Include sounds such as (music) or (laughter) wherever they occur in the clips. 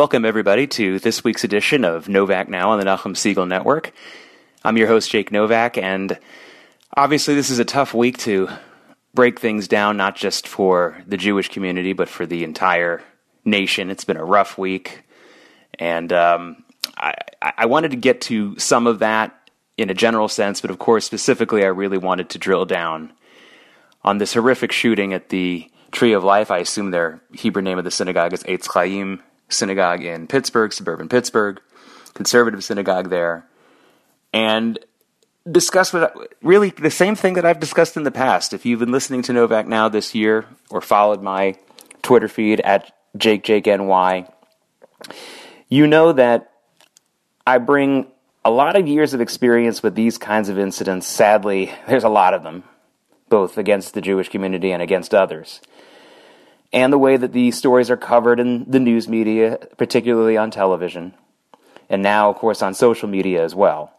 Welcome, everybody, to this week's edition of Novak Now on the Nachum Segal Network. I'm your host, Jake Novak, and obviously, this is a tough week to break things down, not just for the Jewish community, but for the entire nation. It's been a rough week, and um, I, I wanted to get to some of that in a general sense, but of course, specifically, I really wanted to drill down on this horrific shooting at the Tree of Life. I assume their Hebrew name of the synagogue is Etz Chaim Synagogue in Pittsburgh, suburban Pittsburgh, conservative synagogue there, and discuss what really the same thing that I've discussed in the past. If you've been listening to Novak now this year or followed my Twitter feed at JakeJakeNY, you know that I bring a lot of years of experience with these kinds of incidents. Sadly, there's a lot of them, both against the Jewish community and against others. And the way that these stories are covered in the news media, particularly on television, and now, of course, on social media as well.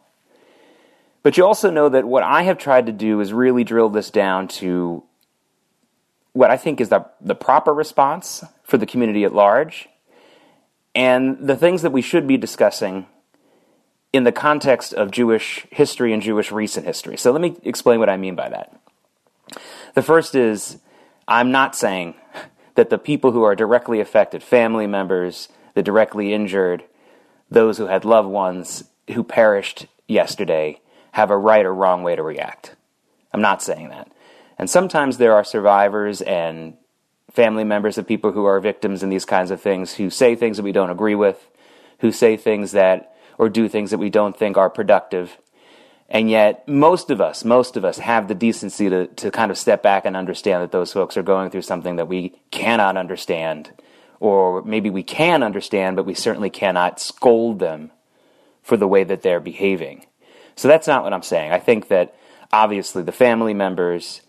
But you also know that what I have tried to do is really drill this down to what I think is the, the proper response for the community at large and the things that we should be discussing in the context of Jewish history and Jewish recent history. So let me explain what I mean by that. The first is I'm not saying that the people who are directly affected, family members, the directly injured, those who had loved ones who perished yesterday, have a right or wrong way to react. I'm not saying that. And sometimes there are survivors and family members of people who are victims in these kinds of things who say things that we don't agree with, who say things that or do things that we don't think are productive. And yet, most of us, most of us have the decency to, to kind of step back and understand that those folks are going through something that we cannot understand, or maybe we can understand, but we certainly cannot scold them for the way that they're behaving. So that's not what I'm saying. I think that obviously the family members,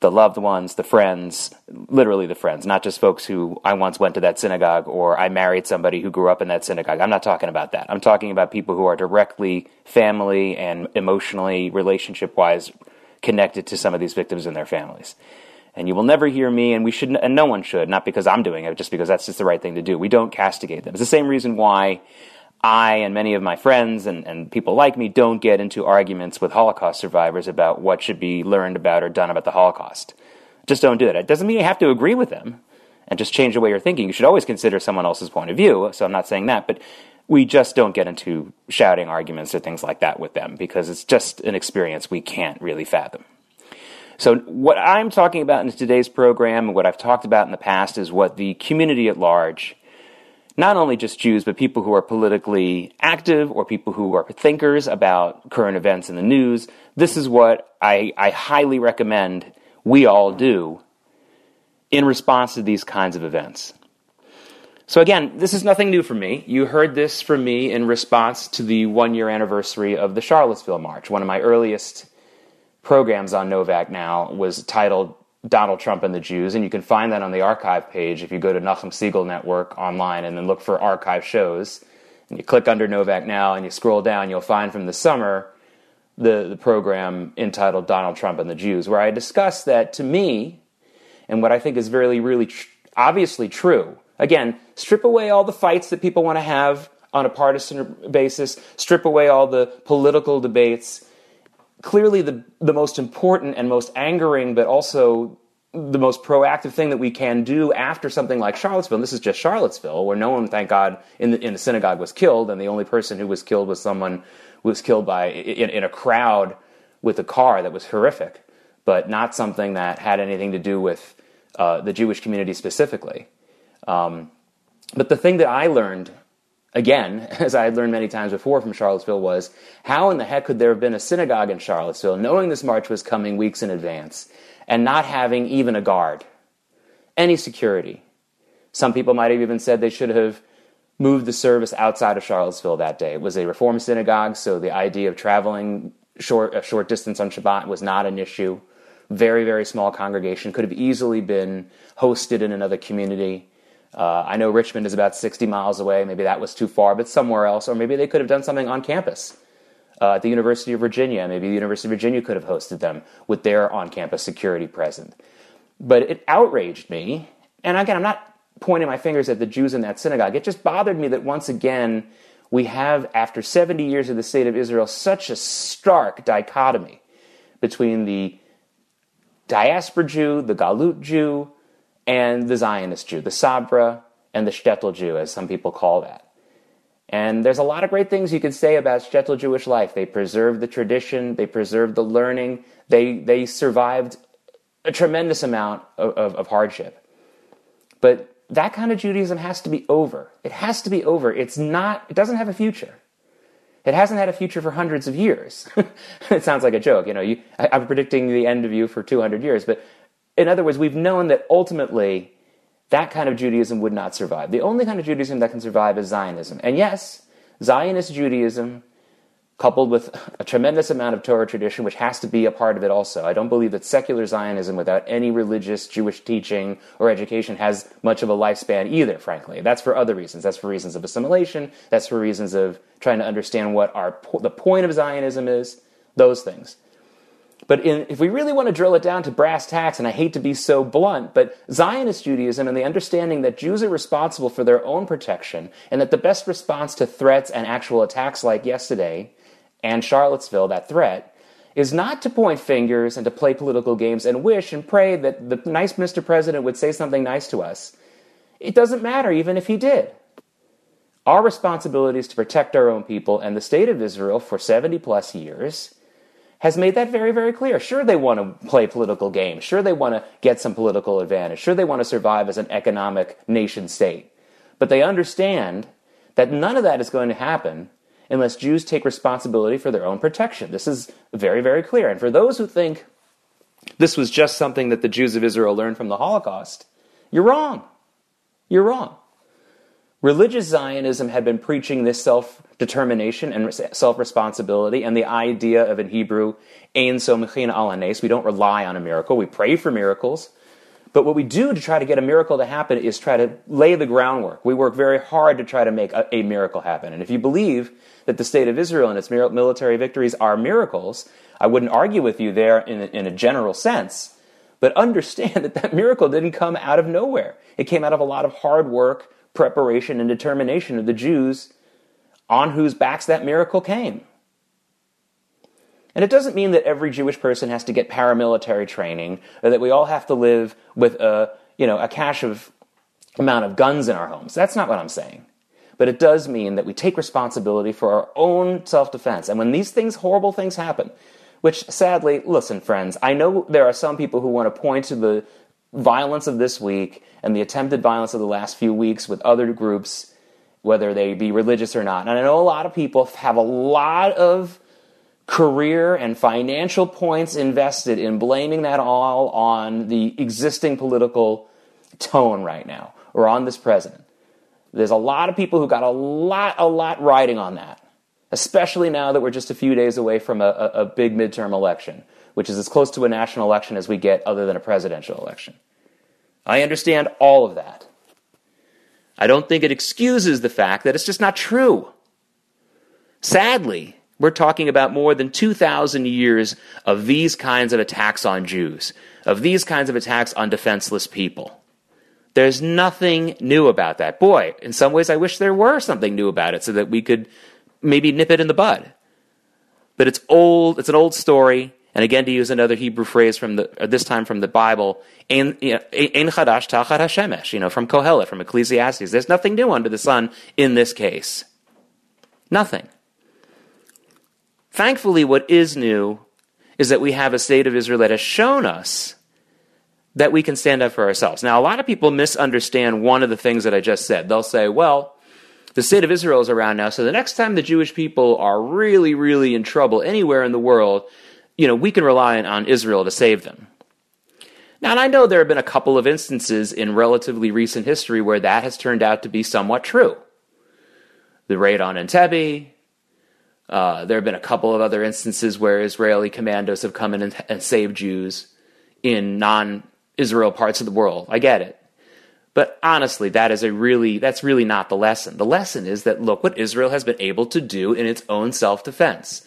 the loved ones, the friends, literally the friends, not just folks who I once went to that synagogue or I married somebody who grew up in that synagogue. I'm not talking about that. I'm talking about people who are directly family and emotionally, relationship wise, connected to some of these victims and their families. And you will never hear me, and we should, and no one should, not because I'm doing it, just because that's just the right thing to do. We don't castigate them. It's the same reason why I and many of my friends and, and people like me don't get into arguments with Holocaust survivors about what should be learned about or done about the Holocaust. Just don't do it. It doesn't mean you have to agree with them and just change the way you're thinking. You should always consider someone else's point of view. So I'm not saying that, but we just don't get into shouting arguments or things like that with them because it's just an experience we can't really fathom. So, what I'm talking about in today's program and what I've talked about in the past is what the community at large not only just Jews, but people who are politically active or people who are thinkers about current events in the news. This is what I, I highly recommend we all do in response to these kinds of events. So, again, this is nothing new for me. You heard this from me in response to the one year anniversary of the Charlottesville March. One of my earliest programs on Novak Now was titled Donald Trump and the Jews, and you can find that on the archive page if you go to Nachum Segal Network online and then look for archive shows. And you click under Novak Now and you scroll down, you'll find from the summer the, the program entitled Donald Trump and the Jews, where I discuss that to me, and what I think is really, really tr- obviously true. Again, strip away all the fights that people want to have on a partisan basis, strip away all the political debates clearly the, the most important and most angering, but also the most proactive thing that we can do after something like Charlottesville. And this is just Charlottesville, where no one, thank God, in the, in the synagogue was killed, and the only person who was killed was someone who was killed by in, in a crowd with a car that was horrific, but not something that had anything to do with uh, the Jewish community specifically. Um, but the thing that I learned again, (laughs) as I had learned many times before from Charlottesville, was how in the heck could there have been a synagogue in Charlottesville, knowing this march was coming weeks in advance, and not having even a guard, any security? Some people might have even said they should have moved the service outside of Charlottesville that day. It was a Reform synagogue, so the idea of traveling short, a short distance on Shabbat was not an issue. Very, very small congregation could have easily been hosted in another community. Uh, I know Richmond is about 60 miles away. Maybe that was too far, but somewhere else. Or maybe they could have done something on campus uh, at the University of Virginia. Maybe the University of Virginia could have hosted them with their on campus security present. But it outraged me. And again, I'm not pointing my fingers at the Jews in that synagogue. It just bothered me that once again, we have, after 70 years of the state of Israel, such a stark dichotomy between the diaspora Jew, the Galut Jew, and the Zionist Jew, the Sabra and the Shtetl Jew, as some people call that. And there's a lot of great things you could say about Shtetl Jewish life. They preserved the tradition, they preserved the learning, they, they survived a tremendous amount of, of, of hardship. But that kind of Judaism has to be over. It has to be over. It's not, it doesn't have a future. It hasn't had a future for hundreds of years. (laughs) it sounds like a joke, you know. You, I, I'm predicting the end of you for 200 years, but in other words, we've known that ultimately that kind of Judaism would not survive. The only kind of Judaism that can survive is Zionism. And yes, Zionist Judaism, coupled with a tremendous amount of Torah tradition, which has to be a part of it also. I don't believe that secular Zionism without any religious Jewish teaching or education has much of a lifespan either, frankly. That's for other reasons. That's for reasons of assimilation. That's for reasons of trying to understand what our, the point of Zionism is, those things. But in, if we really want to drill it down to brass tacks, and I hate to be so blunt, but Zionist Judaism and the understanding that Jews are responsible for their own protection, and that the best response to threats and actual attacks like yesterday and Charlottesville, that threat, is not to point fingers and to play political games and wish and pray that the nice Mr. President would say something nice to us. It doesn't matter even if he did. Our responsibility is to protect our own people, and the state of Israel for 70 plus years has made that very, very clear. Sure, they want to play political games. Sure, they want to get some political advantage. Sure, they want to survive as an economic nation state. But they understand that none of that is going to happen unless Jews take responsibility for their own protection. This is very, very clear. And for those who think this was just something that the Jews of Israel learned from the Holocaust, you're wrong. You're wrong. Religious Zionism had been preaching this self determination and self responsibility and the idea of, in Hebrew, ein somichin al We don't rely on a miracle, we pray for miracles. But what we do to try to get a miracle to happen is try to lay the groundwork. We work very hard to try to make a, a miracle happen. And if you believe that the state of Israel and its military victories are miracles, I wouldn't argue with you there in in a general sense. But understand (laughs) that that miracle didn't come out of nowhere. It came out of a lot of hard work, preparation and determination of the Jews on whose backs that miracle came. And it doesn't mean that every Jewish person has to get paramilitary training or that we all have to live with a, you know, a cache of amount of guns in our homes. That's not what I'm saying. But it does mean that we take responsibility for our own self-defense. And when these things, horrible things happen, which sadly, listen, friends, I know there are some people who want to point to the violence of this week and the attempted violence of the last few weeks with other groups, whether they be religious or not. And I know a lot of people have a lot of career and financial points invested in blaming that all on the existing political tone right now or on this president. There's a lot of people who got a lot, a lot riding on that, especially now that we're just a few days away from a, a, big midterm election which is as close to a national election as we get other than a presidential election. I understand all of that. I don't think it excuses the fact that it's just not true. Sadly, we're talking about more than 2,000 years of these kinds of attacks on Jews, of these kinds of attacks on defenseless people. There's nothing new about that. Boy, in some ways, I wish there were something new about it so that we could maybe nip it in the bud. But it's old, it's an old story. And again, to use another Hebrew phrase from the, this time from the Bible, Ein chadash tachat hashemesh, you know, from Kohelet, from Ecclesiastes. There's nothing new under the sun in this case. Nothing. Thankfully, what is new is that we have a state of Israel that has shown us that we can stand up for ourselves. Now, a lot of people misunderstand one of the things that I just said. They'll say, well, the state of Israel is around now, so the next time the Jewish people are really, really in trouble anywhere in the world, you know, we can rely on Israel to save them. Now, and I know there have been a couple of instances in relatively recent history where that has turned out to be somewhat true. The raid on Entebbe. Uh, there have been a couple of other instances where Israeli commandos have come in and, and saved Jews in non-Israel parts of the world. I get it. But honestly, that is a really, that's really not the lesson. The lesson is that look what Israel has been able to do in its own self defense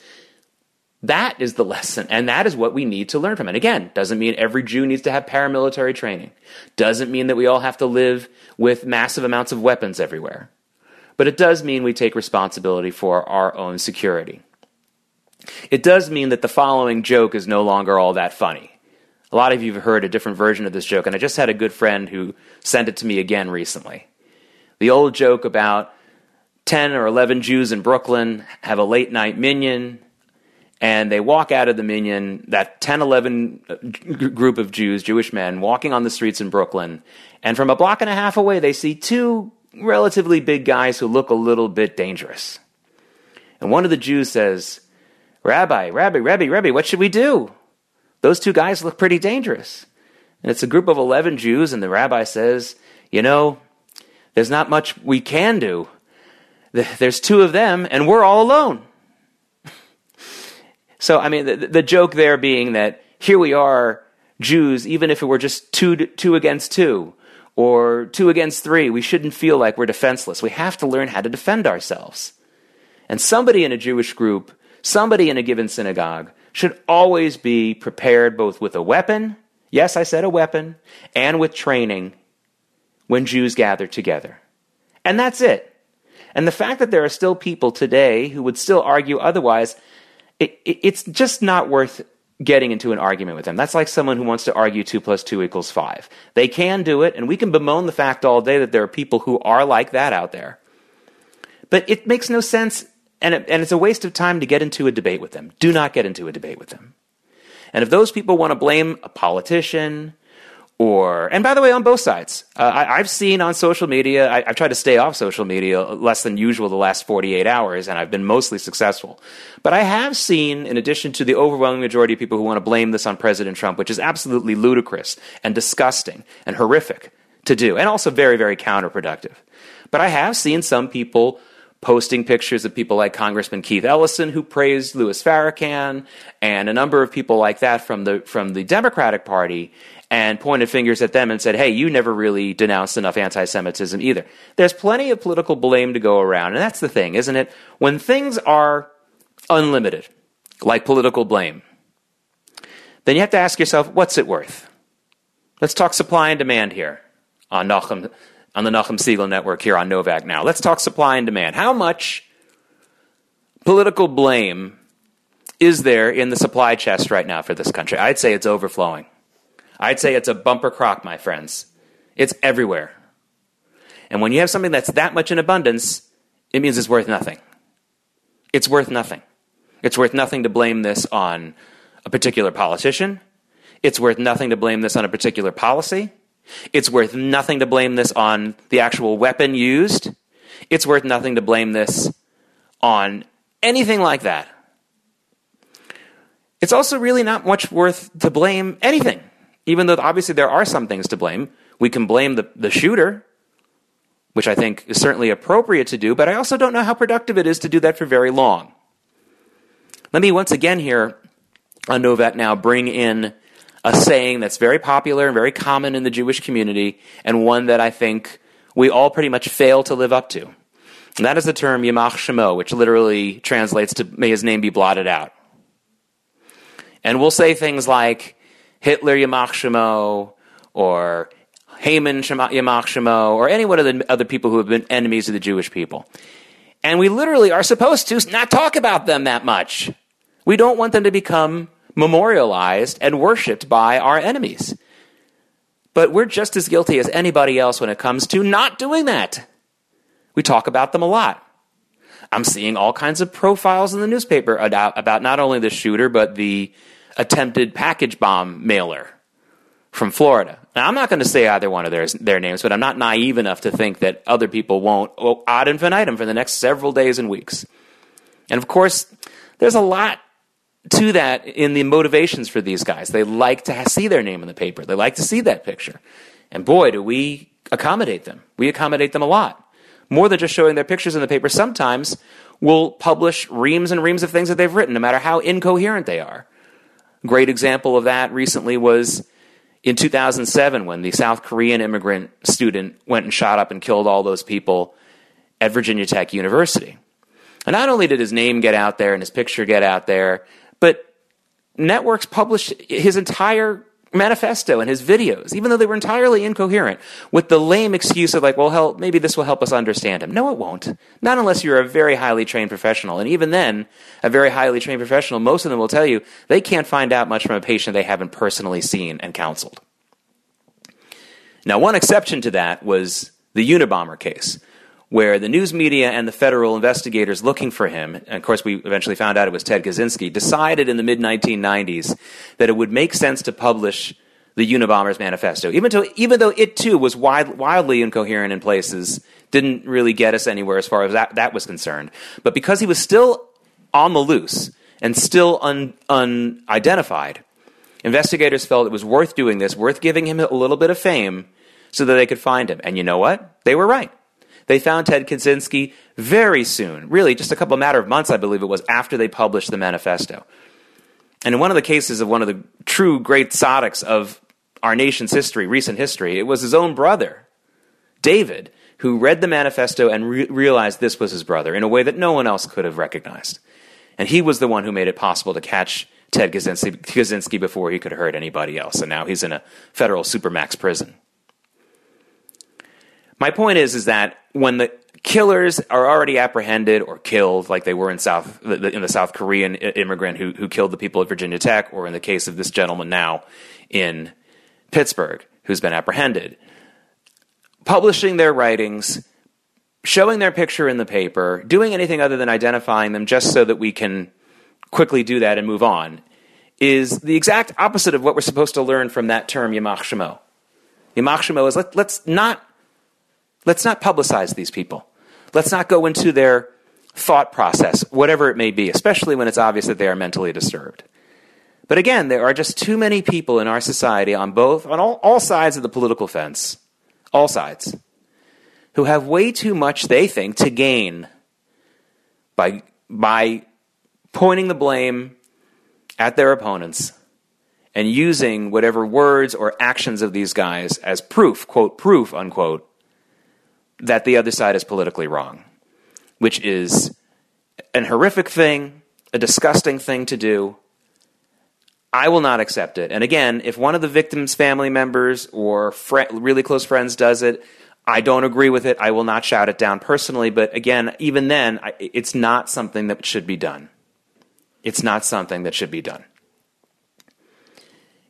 That is the lesson, and that is what we need to learn from it. Again, doesn't mean every Jew needs to have paramilitary training. Doesn't mean that we all have to live with massive amounts of weapons everywhere. But it does mean we take responsibility for our own security. It does mean that the following joke is no longer all that funny. A lot of you have heard a different version of this joke, and I just had a good friend who sent it to me again recently. The old joke about 10 or 11 Jews in Brooklyn have a late night minyan, and they walk out of the minyan, that 10, 11 uh, group of Jews, Jewish men, walking on the streets in Brooklyn, and from a block and a half away, they see two relatively big guys who look a little bit dangerous. And one of the Jews says, Rabbi, Rabbi, Rabbi, Rabbi, what should we do? Those two guys look pretty dangerous. And it's a group of 11 Jews, and the rabbi says, You know, there's not much we can do. There's two of them, and we're all alone. So, I mean, the, the joke there being that here we are, Jews, even if it were just two, two against two or two against three, we shouldn't feel like we're defenseless. We have to learn how to defend ourselves. And somebody in a Jewish group, somebody in a given synagogue, should always be prepared both with a weapon, yes, I said a weapon, and with training when Jews gather together. And that's it. And the fact that there are still people today who would still argue otherwise it, it, it's just not worth getting into an argument with them. That's like someone who wants to argue 2 plus 2 equals 5. They can do it, and we can bemoan the fact all day that there are people who are like that out there. But it makes no sense, and, it, and it's a waste of time to get into a debate with them. Do not get into a debate with them. And if those people want to blame a politician, or and by the way on both sides. Uh, I, have seen on social media I, have tried to stay off social media less than usual the last 48 hours and i've been mostly successful. But i have seen in addition to the overwhelming majority of people who want to blame this on president trump which is absolutely ludicrous and disgusting and horrific to do and also very very counterproductive. But i have seen some people posting pictures of people like Congressman Keith Ellison, who praised Louis Farrakhan, and a number of people like that from the from the Democratic Party, and pointed fingers at them and said, hey, you never really denounced enough anti Semitism either. There's plenty of political blame to go around, and that's the thing, isn't it? When things are unlimited, like political blame, then you have to ask yourself, what's it worth? Let's talk supply and demand here on, Nachum, on the Nachum Segal Network here on Novak Now. Let's talk supply and demand. How much political blame is there in the supply chest right now for this country? I'd say it's overflowing. I'd say it's a bumper crock, my friends. It's everywhere. And when you have something that's that much in abundance, it means it's worth nothing. It's worth nothing. It's worth nothing to blame this on a particular politician. It's worth nothing to blame this on a particular policy. It's worth nothing to blame this on the actual weapon used. It's worth nothing to blame this on anything like that. It's also really not much worth to blame anything even though obviously there are some things to blame. We can blame the, the shooter, which I think is certainly appropriate to do, but I also don't know how productive it is to do that for very long. Let me once again here on Novak now bring in a saying that's very popular and very common in the Jewish community, and one that I think we all pretty much fail to live up to. And that is the term Yimach Shemo, which literally translates to may his name be blotted out. And we'll say things like, Hitler Yamach Shemo or Haman Yamach Shemo or any one of the other people who have been enemies of the Jewish people. And we literally are supposed to not talk about them that much. We don't want them to become memorialized and worshiped by our enemies. But we're just as guilty as anybody else when it comes to not doing that. We talk about them a lot. I'm seeing all kinds of profiles in the newspaper about, not only the shooter, but the attempted package bomb mailer from Florida. Now, I'm not going to say either one of their, their names, but I'm not naive enough to think that other people won't oh, ad infinitum for the next several days and weeks. And of course, there's a lot to that in the motivations for these guys. They like to see their name in the paper, they like to see that picture. And boy, do we accommodate them. We accommodate them a lot. More than just showing their pictures in the paper, sometimes we'll publish reams and reams of things that they've written, no matter how incoherent they are. Great example of that recently was in 2007 when the South Korean immigrant student went and shot up and killed all those people at Virginia Tech University. And not only did his name get out there and his picture get out there, But networks published his entire manifesto and his videos, even though they were entirely incoherent, with the lame excuse of like, well, hell, maybe this will help us understand him. No, it won't. Not unless you're a very highly trained professional. And even then, a very highly trained professional, most of them will tell you they can't find out much from a patient they haven't personally seen and counseled. Now, one exception to that was the Unabomber case, where the news media and the federal investigators looking for him, and of course we eventually found out it was Ted Kaczynski, decided in the mid 1990s that it would make sense to publish the Unabomber's manifesto, even though, even though it too was wide, wildly incoherent in places, didn't really get us anywhere as far as that, that was concerned. But because he was still on the loose and still un, unidentified, investigators felt it was worth doing this, worth giving him a little bit of fame so that they could find him. And you know what? They were right. They found Ted Kaczynski very soon, really just a couple matter of months, I believe it was, after they published the manifesto. And in one of the cases of one of the true great Tzaddiks of our nation's history, recent history, it was his own brother, David, who read the manifesto and re- realized this was his brother in a way that no one else could have recognized. And he was the one who made it possible to catch Ted Kaczynski, Kaczynski before he could hurt anybody else. And now he's in a federal supermax prison. My point is, is that when the killers are already apprehended or killed, like they were in South in the South Korean immigrant who who killed the people at Virginia Tech, or in the case of this gentleman now in Pittsburgh who's been apprehended, publishing their writings, showing their picture in the paper, doing anything other than identifying them just so that we can quickly do that and move on, is the exact opposite of what we're supposed to learn from that term Yamach Shemo. Is let, let's not Let's not publicize these people. Let's not go into their thought process, whatever it may be, especially when it's obvious that they are mentally disturbed. But again, there are just too many people in our society on both, on all, all sides of the political fence, all sides, who have way too much, they think, to gain by, by pointing the blame at their opponents and using whatever words or actions of these guys as proof, quote, proof, unquote, that the other side is politically wrong, which is an horrific thing, a disgusting thing to do. I will not accept it. And again, if one of the victim's family members or fr- really close friends does it, I don't agree with it. I will not shout it down personally. But again, even then, I, it's not something that should be done. It's not something that should be done.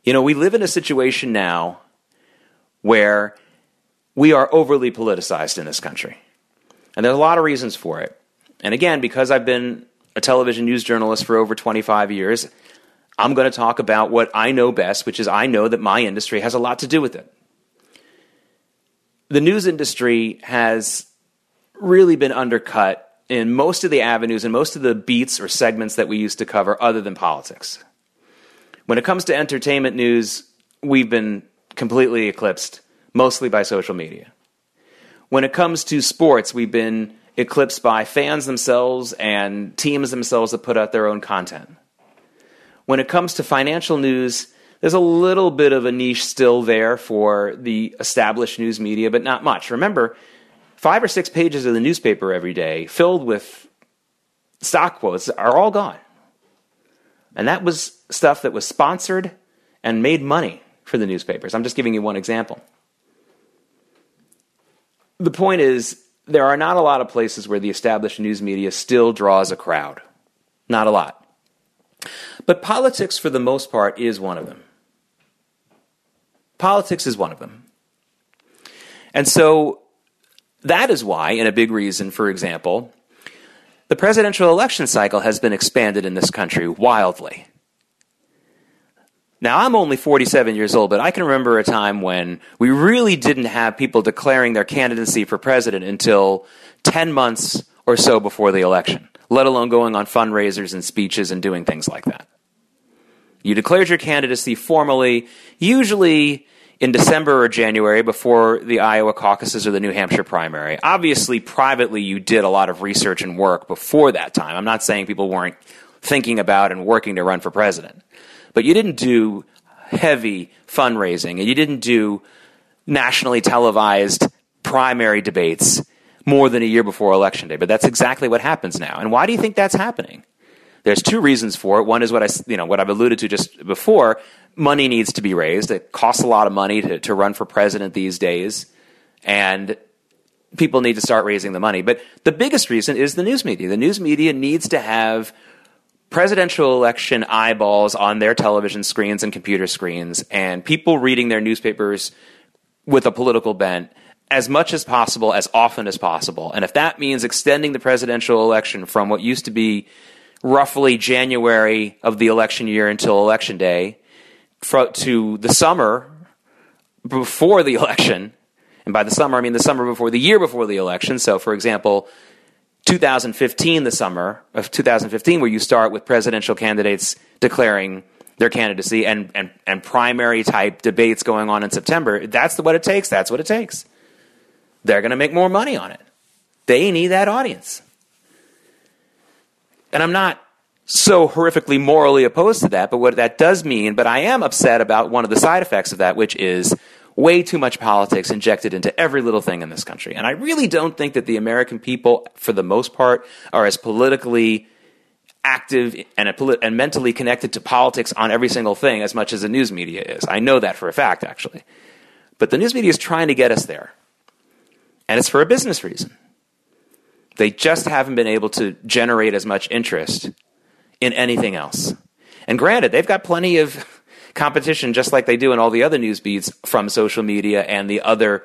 You know, we live in a situation now where we are overly politicized in this country. And there's a lot of reasons for it. And again, because I've been a television news journalist for over 25 years, I'm going to talk about what I know best, which is I know that my industry has a lot to do with it. The news industry has really been undercut in most of the avenues and most of the beats or segments that we used to cover other than politics. When it comes to entertainment news, we've been completely eclipsed mostly by social media. When it comes to sports, we've been eclipsed by fans themselves and teams themselves that put out their own content. When it comes to financial news, there's a little bit of a niche still there for the established news media, but not much. Remember, five or six pages of the newspaper every day filled with stock quotes are all gone. And that was stuff that was sponsored and made money for the newspapers. I'm just giving you one example the point is, there are not a lot of places where the established news media still draws a crowd. Not a lot. But politics, for the most part, is one of them. Politics is one of them. And so that is why, and a big reason, for example, the presidential election cycle has been expanded in this country wildly. Now, I'm only 47 years old, but I can remember a time when we really didn't have people declaring their candidacy for president until 10 months or so before the election, let alone going on fundraisers and speeches and doing things like that. You declared your candidacy formally, usually in December or January before the Iowa caucuses or the New Hampshire primary. Obviously, privately, you did a lot of research and work before that time. I'm not saying people weren't thinking about and working to run for president but you didn't do heavy fundraising and you didn't do nationally televised primary debates more than a year before election day. But that's exactly what happens now. And why do you think that's happening? There's two reasons for it. One is what I, you know, what I've alluded to just before. Money needs to be raised. It costs a lot of money to, to run for president these days. And people need to start raising the money. But the biggest reason is the news media. The news media needs to have presidential election eyeballs on their television screens and computer screens and people reading their newspapers with a political bent as much as possible, as often as possible. And if that means extending the presidential election from what used to be roughly January of the election year until election day to the summer before the (laughs) election, and by the summer, I mean the summer before the year before the election. So, for example, 2015, the summer of 2015, where you start with presidential candidates declaring their candidacy and, and, and primary type debates going on in September. That's what it takes. That's what it takes. They're going to make more money on it. They need that audience. And I'm not so horrifically morally opposed to that, but what that does mean, but I am upset about one of the side effects of that, which is way too much politics injected into every little thing in this country. And I really don't think that the American people, for the most part, are as politically active and, and mentally connected to politics on every single thing as much as the news media is. I know that for a fact, actually. But the news media is trying to get us there. And it's for a business reason. They just haven't been able to generate as much interest in anything else. And granted, they've got plenty of competition, just like they do in all the other news beats from social media and the other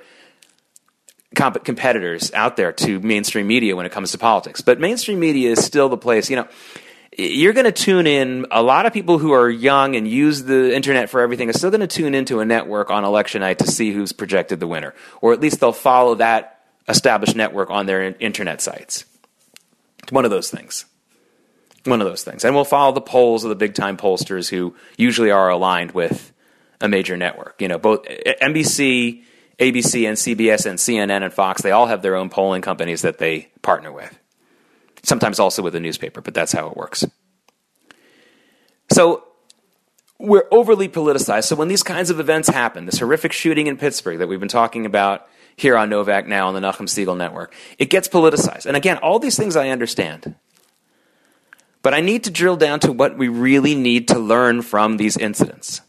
comp- competitors out there to mainstream media when it comes to politics. But mainstream media is still the place, you know. You're going to tune in. A lot of people who are young and use the internet for everything are still going to tune into a network on election night to see who's projected the winner, or at least they'll follow that established network on their internet sites. It's one of those things. One of those things. And we'll follow the polls of the big time pollsters who usually are aligned with a major network. You know, both NBC, ABC, and CBS, and CNN and Fox, they all have their own polling companies that they partner with. Sometimes also with a newspaper, but that's how it works. So we're overly politicized. So when these kinds of events happen, this horrific shooting in Pittsburgh that we've been talking about here on Novak now on the Nachum Segal Network, it gets politicized. And again, all these things I understand. But I need to drill down to what we really need to learn from these incidents.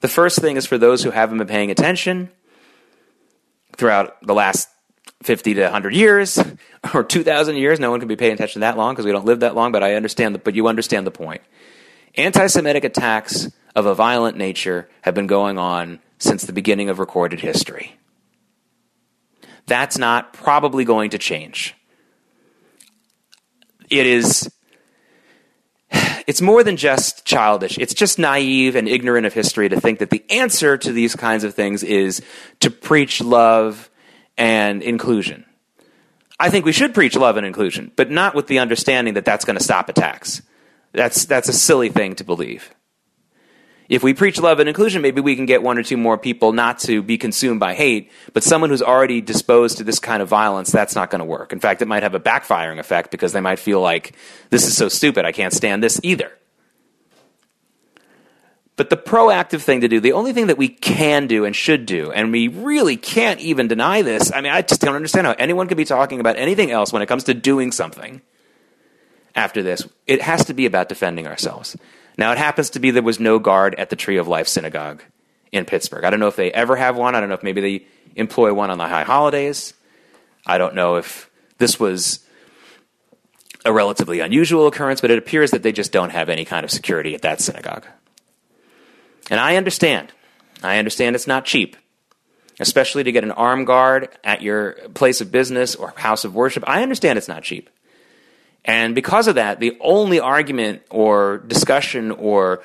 The first thing is for those who haven't been paying attention throughout the last 50 to 100 years (laughs) or 2,000 years. No one can be paying attention that long because we don't live that long, but I understand, the, but you understand the point. Anti Semitic attacks of a violent nature have been going on since the beginning of recorded history. That's not probably going to change. It is it's more than just childish. It's just naive and ignorant of history to think that the answer to these kinds of things is to preach love and inclusion. I think we should preach love and inclusion, but not with the understanding that that's going to stop attacks. That's, that's a silly thing to believe. If we preach love and inclusion, maybe we can get one or two more people not to be consumed by hate, but someone who's already disposed to this kind of violence, that's not going to work. In fact, it might have a backfiring effect because they might feel like, this is so stupid, I can't stand this either. But the proactive thing to do, the only thing that we can do and should do, and we really can't even deny this. I mean, I just don't understand how anyone could be talking about anything else when it comes to doing something after this. It has to be about defending ourselves. Now, it happens to be there was no guard at the Tree of Life Synagogue in Pittsburgh. I don't know if they ever have one. I don't know if maybe they employ one on the high holidays. I don't know if this was a relatively unusual occurrence, but it appears that they just don't have any kind of security at that synagogue. And I understand. I understand it's not cheap, especially to get an armed guard at your place of business or house of worship. I understand it's not cheap. And because of that, the only argument or discussion or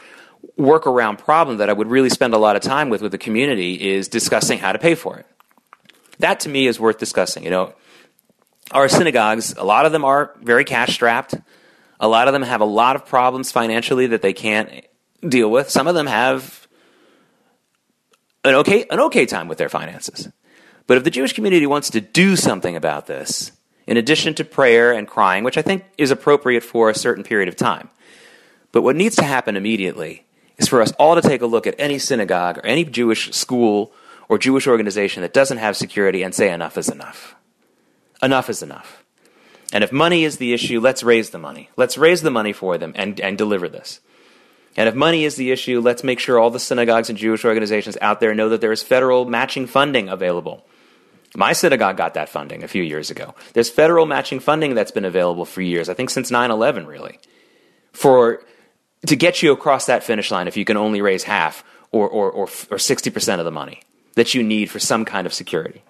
workaround problem that I would really spend a lot of time with with the community is discussing how to pay for it. That to me is worth discussing. You know, our synagogues, a lot of them are very cash strapped. A lot of them have a lot of problems financially that they can't deal with. Some of them have an okay an okay time with their finances. But if the Jewish community wants to do something about this, in addition to prayer and crying, which I think is appropriate for a certain period of time. But what needs to happen immediately is for us all to take a look at any synagogue or any Jewish school or Jewish organization that doesn't have security and say enough is enough. Enough is enough. And if money is the issue, let's raise the money. Let's raise the money for them and, and deliver this. And if money is the issue, let's make sure all the synagogues and Jewish organizations out there know that there is federal matching funding available. My synagogue got that funding a few years ago. There's federal matching funding that's been available for years, I think since 9 11, really, for to get you across that finish line if you can only raise half or, or, or, or 60% of the money that you need for some kind of security.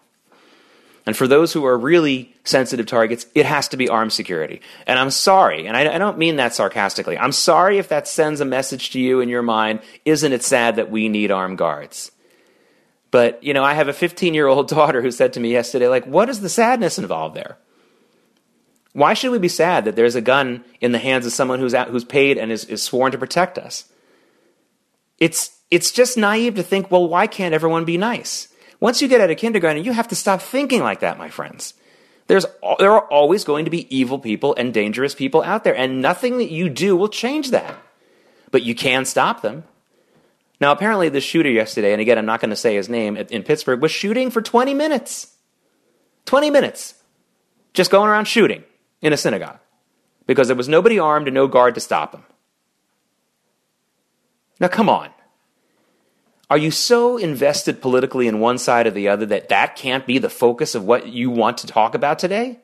And for those who are really sensitive targets, it has to be armed security. And I'm sorry, and I, I, don't mean that sarcastically. I'm sorry if that sends a message to you in your mind. Isn't it sad that we need armed guards? But, you know, I have a 15 year old (laughs) daughter who said to me yesterday, like, what is the sadness involved there? Why should we be sad that there's a gun in the hands of someone who's, out, who's paid and is, is sworn to protect us? It's, it's just naive to think, well, why can't everyone be nice? Once you get out of kindergarten, you have to stop thinking like that, my friends. There's, there are always going to be evil people and dangerous people out there, and nothing that you do will change that. But you can stop them. Now, apparently, the shooter yesterday, and again, I'm not going to say his name, in Pittsburgh, was shooting for 20 minutes. 20 minutes. Just going around shooting in a synagogue because there was nobody armed and no guard to stop him. Now, come on. Are you so invested politically in one side or the other that that can't be the focus of what you want to talk about today?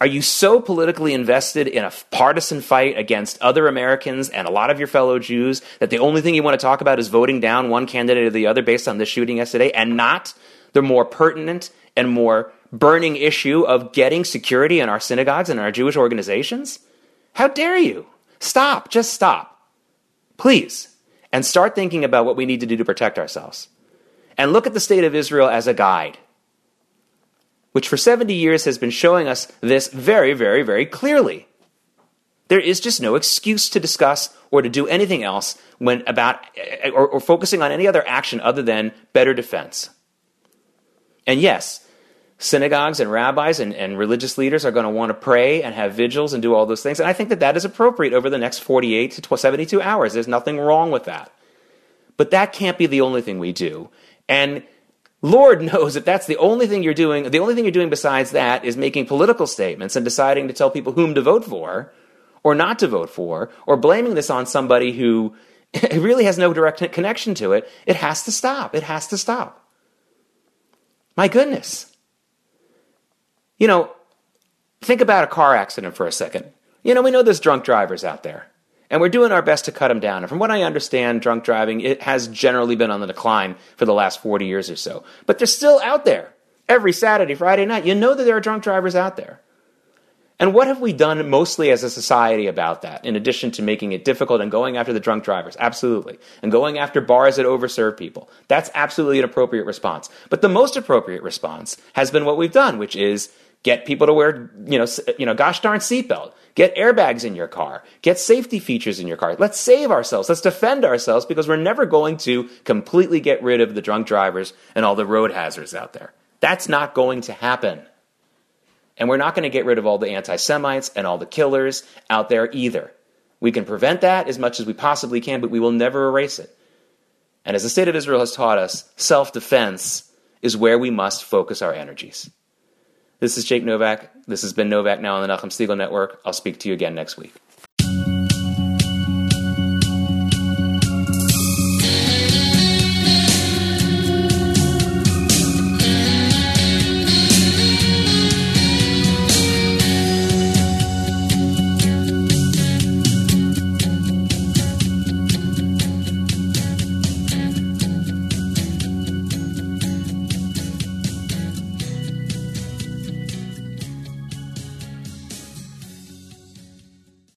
Are you so politically invested in a partisan fight against other Americans and a lot of your fellow Jews that the only thing you want to talk about is voting down one candidate or the other based on this shooting yesterday and not the more pertinent and more burning issue of getting security in our synagogues and our Jewish organizations? How dare you? Stop. Just stop. Please and start thinking about what we need to do to protect ourselves. And look at the state of Israel as a guide, which for 70 years has been showing us this very, very, very clearly. There is just no excuse to discuss or to do anything else when about or, or focusing on any other action other than better defense. And yes, synagogues and rabbis and, and religious leaders are going to want to pray and have vigils and do all those things. And I think that that is appropriate over the next 48 to 72 hours. There's nothing wrong with that. But that can't be the only thing we do. And Lord knows if that's the only thing you're doing, the only thing you're doing besides that is making political statements and deciding to tell people whom to vote for or not to vote for, or blaming this on somebody who (laughs) really has no direct connection to it, it has to stop. It has to stop. My goodness. You know, think about a car accident for a second. You know, we know there's drunk drivers out there, and we're doing our best to cut them down. And from what I understand, drunk driving it has generally been on the decline for the last 40 years or so. But they're still out there every Saturday, Friday night. You know that there are drunk drivers out there. And what have we done mostly as a society about that, in addition to making it difficult and going after the drunk drivers? Absolutely. And going after bars that overserve people. That's absolutely an appropriate response. But the most appropriate response has been what we've done, which is Get people to wear, you know, you know, gosh darn seatbelt. Get airbags in your car. Get safety features in your car. Let's save ourselves. Let's defend ourselves because we're never going to completely get rid of the drunk drivers and all the road hazards out there. That's not going to happen. And we're not going to get rid of all the anti Semites and all the killers out there either. We can prevent that as much as we possibly can, but we will never erase it. And as the state of Israel has taught us, self defense is where we must focus our energies. This is Jake Novak. This has been Novak Now on the Nachum Segal Network. I'll speak to you again next week.